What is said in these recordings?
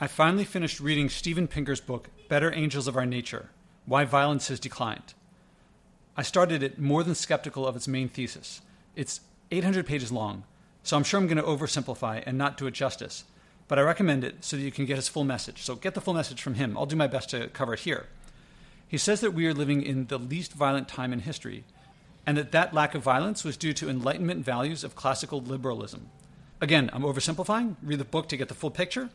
I finally finished reading Steven Pinker's book, Better Angels of Our Nature Why Violence Has Declined. I started it more than skeptical of its main thesis. It's 800 pages long, so I'm sure I'm going to oversimplify and not do it justice, but I recommend it so that you can get his full message. So get the full message from him. I'll do my best to cover it here. He says that we are living in the least violent time in history, and that that lack of violence was due to Enlightenment values of classical liberalism. Again, I'm oversimplifying. Read the book to get the full picture.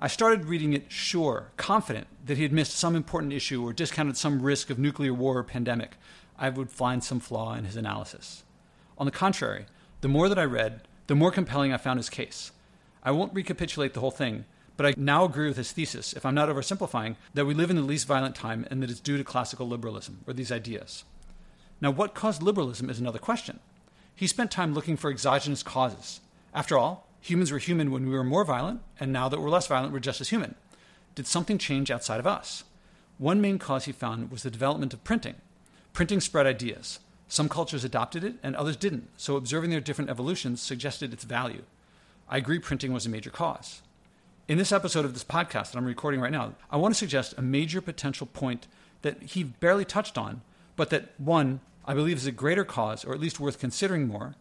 I started reading it sure, confident that he had missed some important issue or discounted some risk of nuclear war or pandemic. I would find some flaw in his analysis. On the contrary, the more that I read, the more compelling I found his case. I won't recapitulate the whole thing, but I now agree with his thesis, if I'm not oversimplifying, that we live in the least violent time and that it's due to classical liberalism, or these ideas. Now, what caused liberalism is another question. He spent time looking for exogenous causes. After all, humans were human when we were more violent, and now that we're less violent, we're just as human. Did something change outside of us? One main cause he found was the development of printing. Printing spread ideas. Some cultures adopted it and others didn't, so observing their different evolutions suggested its value. I agree printing was a major cause. In this episode of this podcast that I'm recording right now, I want to suggest a major potential point that he barely touched on, but that one, I believe is a greater cause, or at least worth considering more,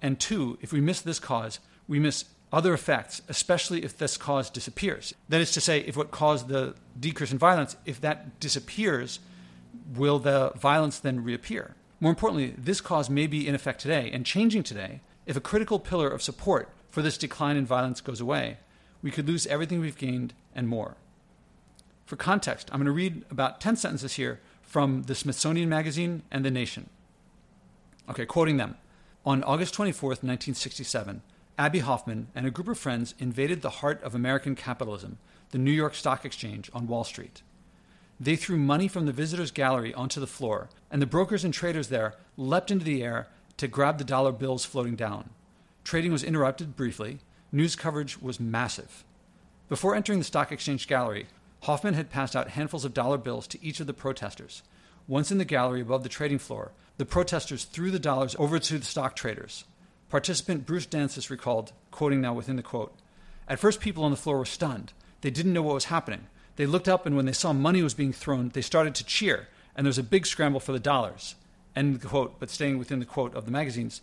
and two, if we miss this cause, we miss other effects, especially if this cause disappears. That is to say, if what caused the decrease in violence, if that disappears, will the violence then reappear? More importantly, this cause may be in effect today and changing today. If a critical pillar of support for this decline in violence goes away, we could lose everything we've gained and more. For context, I'm going to read about 10 sentences here from the Smithsonian Magazine and The Nation. Okay, quoting them. On August 24, 1967, Abbie Hoffman and a group of friends invaded the heart of American capitalism, the New York Stock Exchange on Wall Street. They threw money from the visitors' gallery onto the floor, and the brokers and traders there leapt into the air to grab the dollar bills floating down. Trading was interrupted briefly. News coverage was massive. Before entering the stock exchange gallery, Hoffman had passed out handfuls of dollar bills to each of the protesters. Once in the gallery above the trading floor, the protesters threw the dollars over to the stock traders. Participant Bruce Dancis recalled, quoting now within the quote At first, people on the floor were stunned. They didn't know what was happening. They looked up, and when they saw money was being thrown, they started to cheer, and there was a big scramble for the dollars. End quote, but staying within the quote of the magazines.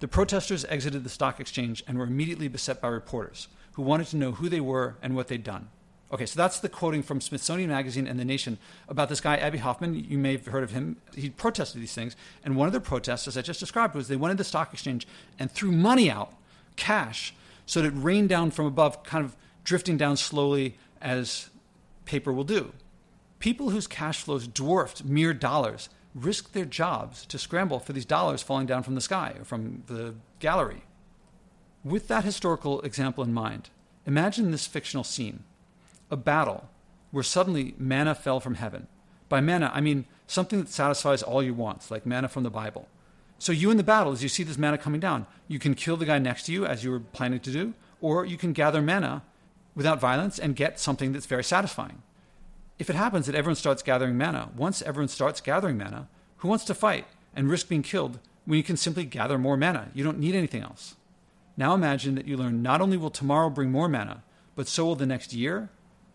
The protesters exited the stock exchange and were immediately beset by reporters who wanted to know who they were and what they'd done. Okay, so that's the quoting from Smithsonian Magazine and The Nation about this guy, Abbie Hoffman. You may have heard of him. He protested these things. And one of the protests, as I just described, was they went into the stock exchange and threw money out, cash, so that it rained down from above, kind of drifting down slowly as paper will do. People whose cash flows dwarfed mere dollars risked their jobs to scramble for these dollars falling down from the sky or from the gallery. With that historical example in mind, imagine this fictional scene a battle where suddenly manna fell from heaven. By manna, I mean something that satisfies all your wants, like manna from the Bible. So, you in the battle, as you see this manna coming down, you can kill the guy next to you, as you were planning to do, or you can gather manna without violence and get something that's very satisfying. If it happens that everyone starts gathering manna, once everyone starts gathering manna, who wants to fight and risk being killed when you can simply gather more manna? You don't need anything else. Now imagine that you learn not only will tomorrow bring more manna, but so will the next year,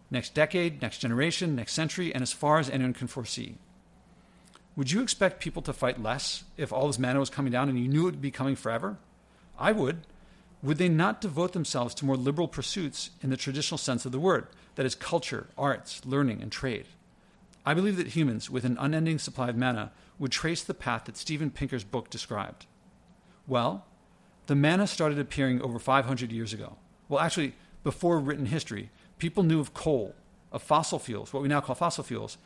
next decade, next generation, next century, and as far as anyone can foresee. Would you expect people to fight less if all this manna was coming down and you knew it would be coming forever? I would would they not devote themselves to more liberal pursuits in the traditional sense of the word, that is, culture, arts, learning, and trade? I believe that humans, with an unending supply of manna, would trace the path that Steven Pinker's book described. Well, the manna started appearing over 500 years ago. Well, actually, before written history, people knew of coal, of fossil fuels, what we now call fossil fuels,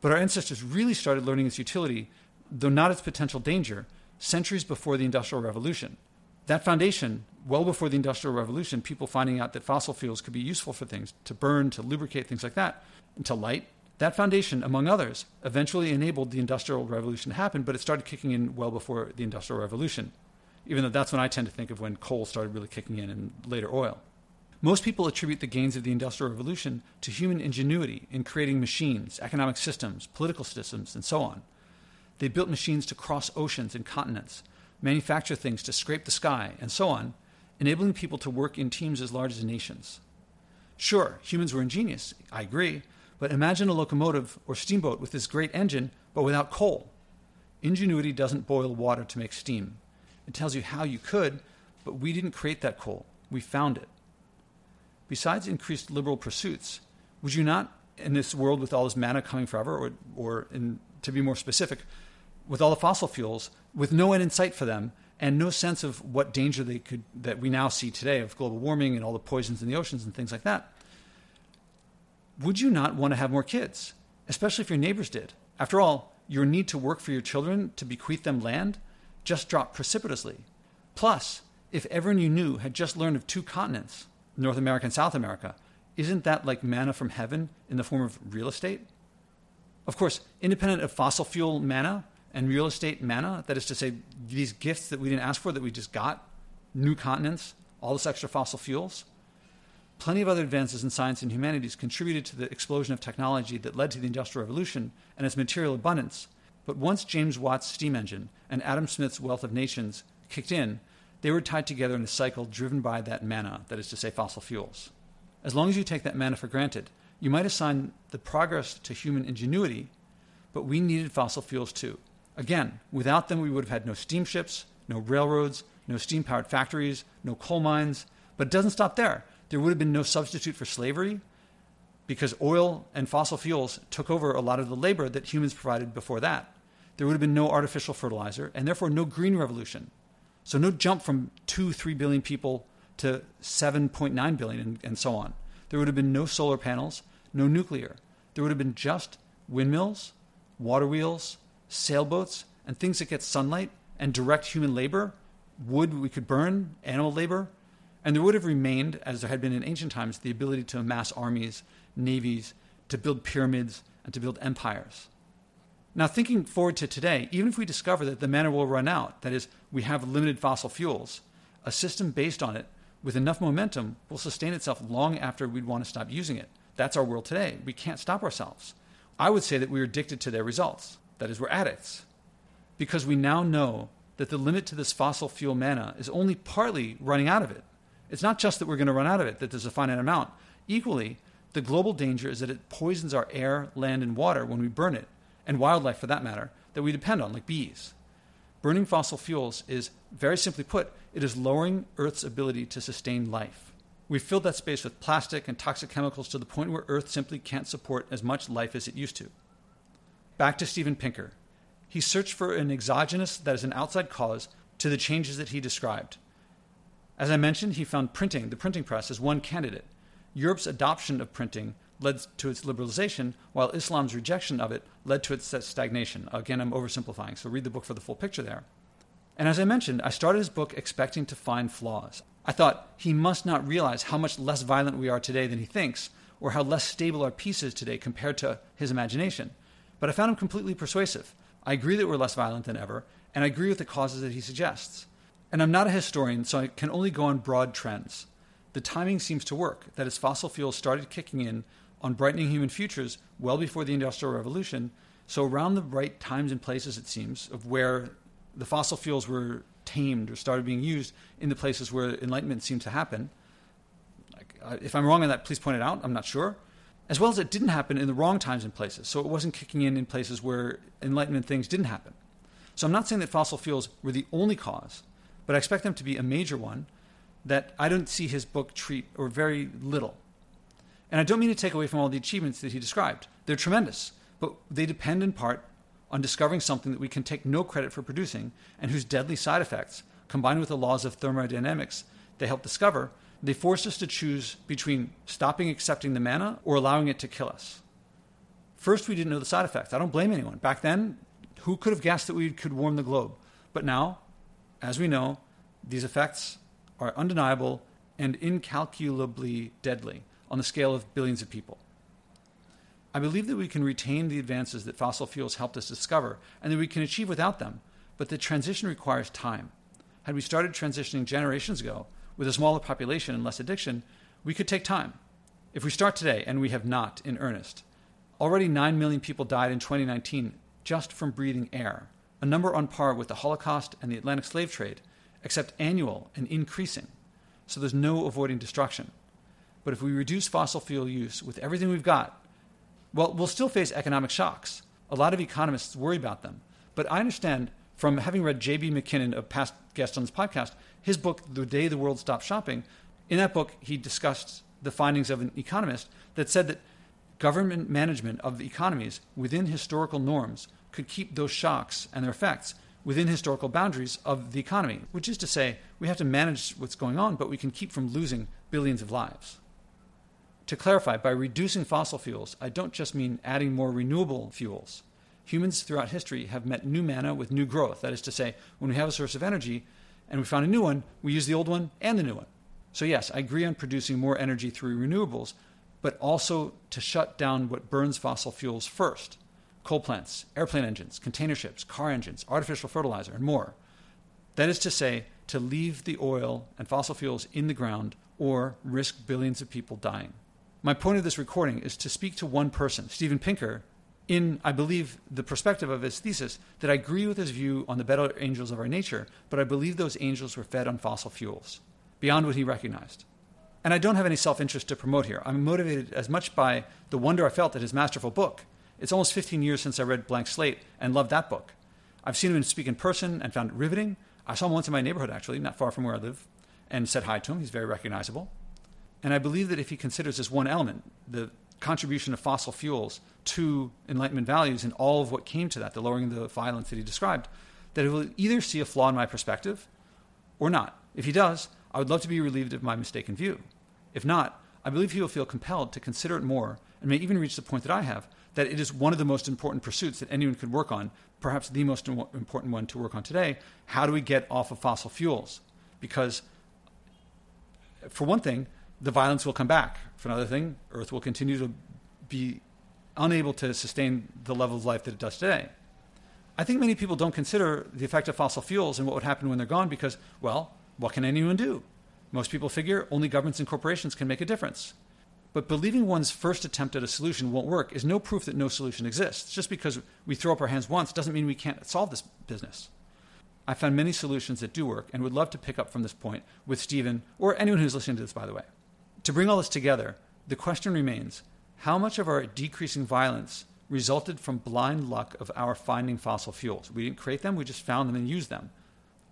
but our ancestors really started learning its utility, though not its potential danger, centuries before the Industrial Revolution. That foundation, well before the Industrial Revolution, people finding out that fossil fuels could be useful for things, to burn, to lubricate, things like that, and to light. That foundation, among others, eventually enabled the Industrial Revolution to happen, but it started kicking in well before the Industrial Revolution, even though that's when I tend to think of when coal started really kicking in and later oil. Most people attribute the gains of the Industrial Revolution to human ingenuity in creating machines, economic systems, political systems, and so on. They built machines to cross oceans and continents, manufacture things to scrape the sky, and so on, enabling people to work in teams as large as nations. Sure, humans were ingenious, I agree, but imagine a locomotive or steamboat with this great engine, but without coal. Ingenuity doesn't boil water to make steam. It tells you how you could, but we didn't create that coal. We found it. Besides increased liberal pursuits, would you not, in this world with all this manna coming forever, or, or in, to be more specific, with all the fossil fuels, with no end in sight for them, and no sense of what danger they could that we now see today of global warming and all the poisons in the oceans and things like that. Would you not want to have more kids, especially if your neighbors did? After all, your need to work for your children to bequeath them land just dropped precipitously. Plus, if everyone you knew had just learned of two continents, North America and South America, isn't that like manna from heaven in the form of real estate? Of course, independent of fossil fuel manna, and real estate manna, that is to say, these gifts that we didn't ask for that we just got, new continents, all this extra fossil fuels. Plenty of other advances in science and humanities contributed to the explosion of technology that led to the Industrial Revolution and its material abundance. But once James Watt's steam engine and Adam Smith's Wealth of Nations kicked in, they were tied together in a cycle driven by that manna, that is to say, fossil fuels. As long as you take that manna for granted, you might assign the progress to human ingenuity, but we needed fossil fuels too. Again, without them, we would have had no steamships, no railroads, no steam powered factories, no coal mines. But it doesn't stop there. There would have been no substitute for slavery because oil and fossil fuels took over a lot of the labor that humans provided before that. There would have been no artificial fertilizer and therefore no green revolution. So, no jump from 2, 3 billion people to 7.9 billion and, and so on. There would have been no solar panels, no nuclear. There would have been just windmills, water wheels, sailboats, and things that get sunlight and direct human labor, wood we could burn, animal labor, and there would have remained, as there had been in ancient times, the ability to amass armies, navies, to build pyramids, and to build empires. Now, thinking forward to today, even if we discover that the manna will run out, that is, we have limited fossil fuels, a system based on it with enough momentum will sustain itself long after we'd want to stop using it. That's our world today. We can't stop ourselves. I would say that we're addicted to their results. That is, we're addicts. Because we now know that the limit to this fossil fuel manna is only partly running out of it. It's not just that we're going to run out of it, that there's a finite amount. Equally, the global danger is that it poisons our air, land, and water when we burn it, and wildlife for that matter, that we depend on, like bees. Burning fossil fuels is, very simply put, it is lowering Earth's ability to sustain life. We've filled that space with plastic and toxic chemicals to the point where Earth simply can't support as much life as it used to. Back to Steven Pinker. He searched for an exogenous, that is, an outside cause, to the changes that he described. As I mentioned, he found printing, the printing press, as one candidate. Europe's adoption of printing led to its liberalization, while Islam's rejection of it led to its stagnation. Again, I'm oversimplifying, so read the book for the full picture there. And as I mentioned, I started his book expecting to find flaws. I thought he must not realize how much less violent we are today than he thinks, or how less stable our peace is today compared to his imagination but I found him completely persuasive. I agree that we're less violent than ever, and I agree with the causes that he suggests. And I'm not a historian, so I can only go on broad trends. The timing seems to work, that as fossil fuels started kicking in on brightening human futures well before the Industrial Revolution, so around the right times and places, it seems, of where the fossil fuels were tamed or started being used in the places where enlightenment seemed to happen. Uh, if I'm wrong on that, please point it out. I'm not sure as well as it didn't happen in the wrong times and places. So it wasn't kicking in in places where Enlightenment things didn't happen. So I'm not saying that fossil fuels were the only cause, but I expect them to be a major one that I don't see his book treat or very little. And I don't mean to take away from all the achievements that he described. They're tremendous, but they depend in part on discovering something that we can take no credit for producing and whose deadly side effects, combined with the laws of thermodynamics they help discover, they force us to choose between stopping accepting the manna or allowing it to kill us. First, we didn't know the side effects. I don't blame anyone. Back then, who could have guessed that we could warm the globe? But now, as we know, these effects are undeniable and incalculably deadly on the scale of billions of people. I believe that we can retain the advances that fossil fuels helped us discover and that we can achieve without them, but the transition requires time. Had we started transitioning generations ago, with a smaller population and less addiction, we could take time. If we start today, and we have not in earnest, already 9 million people died in 2019 just from breathing air, a number on par with the Holocaust and the Atlantic slave trade, except annual and increasing. So there's no avoiding destruction. But if we reduce fossil fuel use with everything we've got, well, we'll still face economic shocks. A lot of economists worry about them. But I understand from having read J.B. MacKinnon, a past guest on this podcast, his book, The Day the World Stopped Shopping. In that book, he discussed the findings of an economist that said that government management of the economies within historical norms could keep those shocks and their effects within historical boundaries of the economy, which is to say, we have to manage what's going on, but we can keep from losing billions of lives. To clarify, by reducing fossil fuels, I don't just mean adding more renewable fuels. Humans throughout history have met new manna with new growth. That is to say, when we have a source of energy and we find a new one, we use the old one and the new one. So, yes, I agree on producing more energy through renewables, but also to shut down what burns fossil fuels first coal plants, airplane engines, container ships, car engines, artificial fertilizer, and more. That is to say, to leave the oil and fossil fuels in the ground or risk billions of people dying. My point of this recording is to speak to one person, Steven Pinker, in, I believe, the perspective of his thesis, that I agree with his view on the better angels of our nature, but I believe those angels were fed on fossil fuels, beyond what he recognized. And I don't have any self interest to promote here. I'm motivated as much by the wonder I felt at his masterful book. It's almost 15 years since I read Blank Slate and loved that book. I've seen him speak in person and found it riveting. I saw him once in my neighborhood, actually, not far from where I live, and said hi to him. He's very recognizable. And I believe that if he considers this one element, the contribution of fossil fuels to Enlightenment values and all of what came to that, the lowering of the violence that he described, that he will either see a flaw in my perspective or not. If he does, I would love to be relieved of my mistaken view. If not, I believe he will feel compelled to consider it more and may even reach the point that I have that it is one of the most important pursuits that anyone could work on, perhaps the most important one to work on today. How do we get off of fossil fuels? Because, for one thing, the violence will come back. For another thing, Earth will continue to be unable to sustain the level of life that it does today. I think many people don't consider the effect of fossil fuels and what would happen when they're gone because, well, what can anyone do? Most people figure only governments and corporations can make a difference. But believing one's first attempt at a solution won't work is no proof that no solution exists. Just because we throw up our hands once doesn't mean we can't solve this business. I found many solutions that do work and would love to pick up from this point with Steven or anyone who's listening to this, by the way. To bring all this together, the question remains how much of our decreasing violence resulted from blind luck of our finding fossil fuels? We didn't create them, we just found them and used them.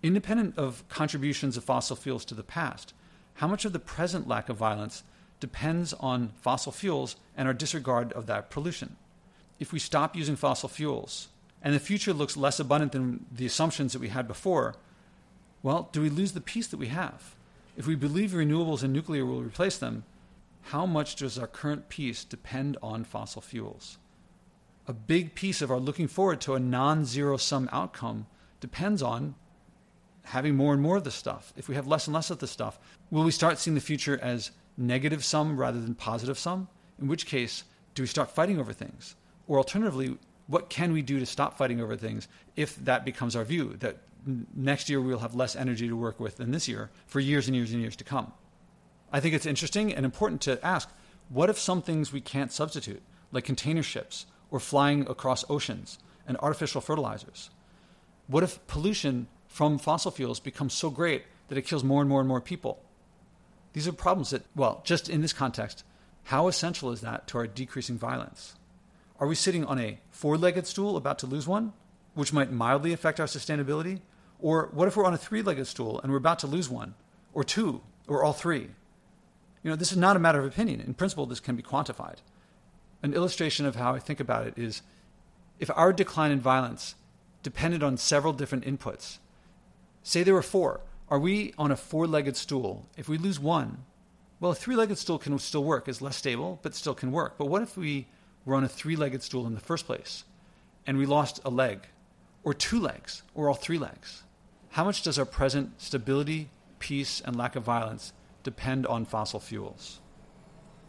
Independent of contributions of fossil fuels to the past, how much of the present lack of violence depends on fossil fuels and our disregard of that pollution? If we stop using fossil fuels and the future looks less abundant than the assumptions that we had before, well, do we lose the peace that we have? If we believe renewables and nuclear will replace them, how much does our current peace depend on fossil fuels? A big piece of our looking forward to a non zero sum outcome depends on having more and more of this stuff. If we have less and less of this stuff, will we start seeing the future as negative sum rather than positive sum? In which case, do we start fighting over things? Or alternatively, what can we do to stop fighting over things if that becomes our view that next year we'll have less energy to work with than this year for years and years and years to come. I think it's interesting and important to ask what if some things we can't substitute, like container ships or flying across oceans and artificial fertilizers? What if pollution from fossil fuels becomes so great that it kills more and more and more people? These are problems that, well, just in this context, how essential is that to our decreasing violence? Are we sitting on a four legged stool about to lose one, which might mildly affect our sustainability? Or what if we're on a three legged stool and we're about to lose one, or two, or all three? You know, this is not a matter of opinion. In principle, this can be quantified. An illustration of how I think about it is if our decline in violence depended on several different inputs, say there were four, are we on a four legged stool? If we lose one, well, a three legged stool can still work, it's less stable, but still can work. But what if we were on a three legged stool in the first place and we lost a leg, or two legs, or all three legs? How much does our present stability, peace, and lack of violence depend on fossil fuels?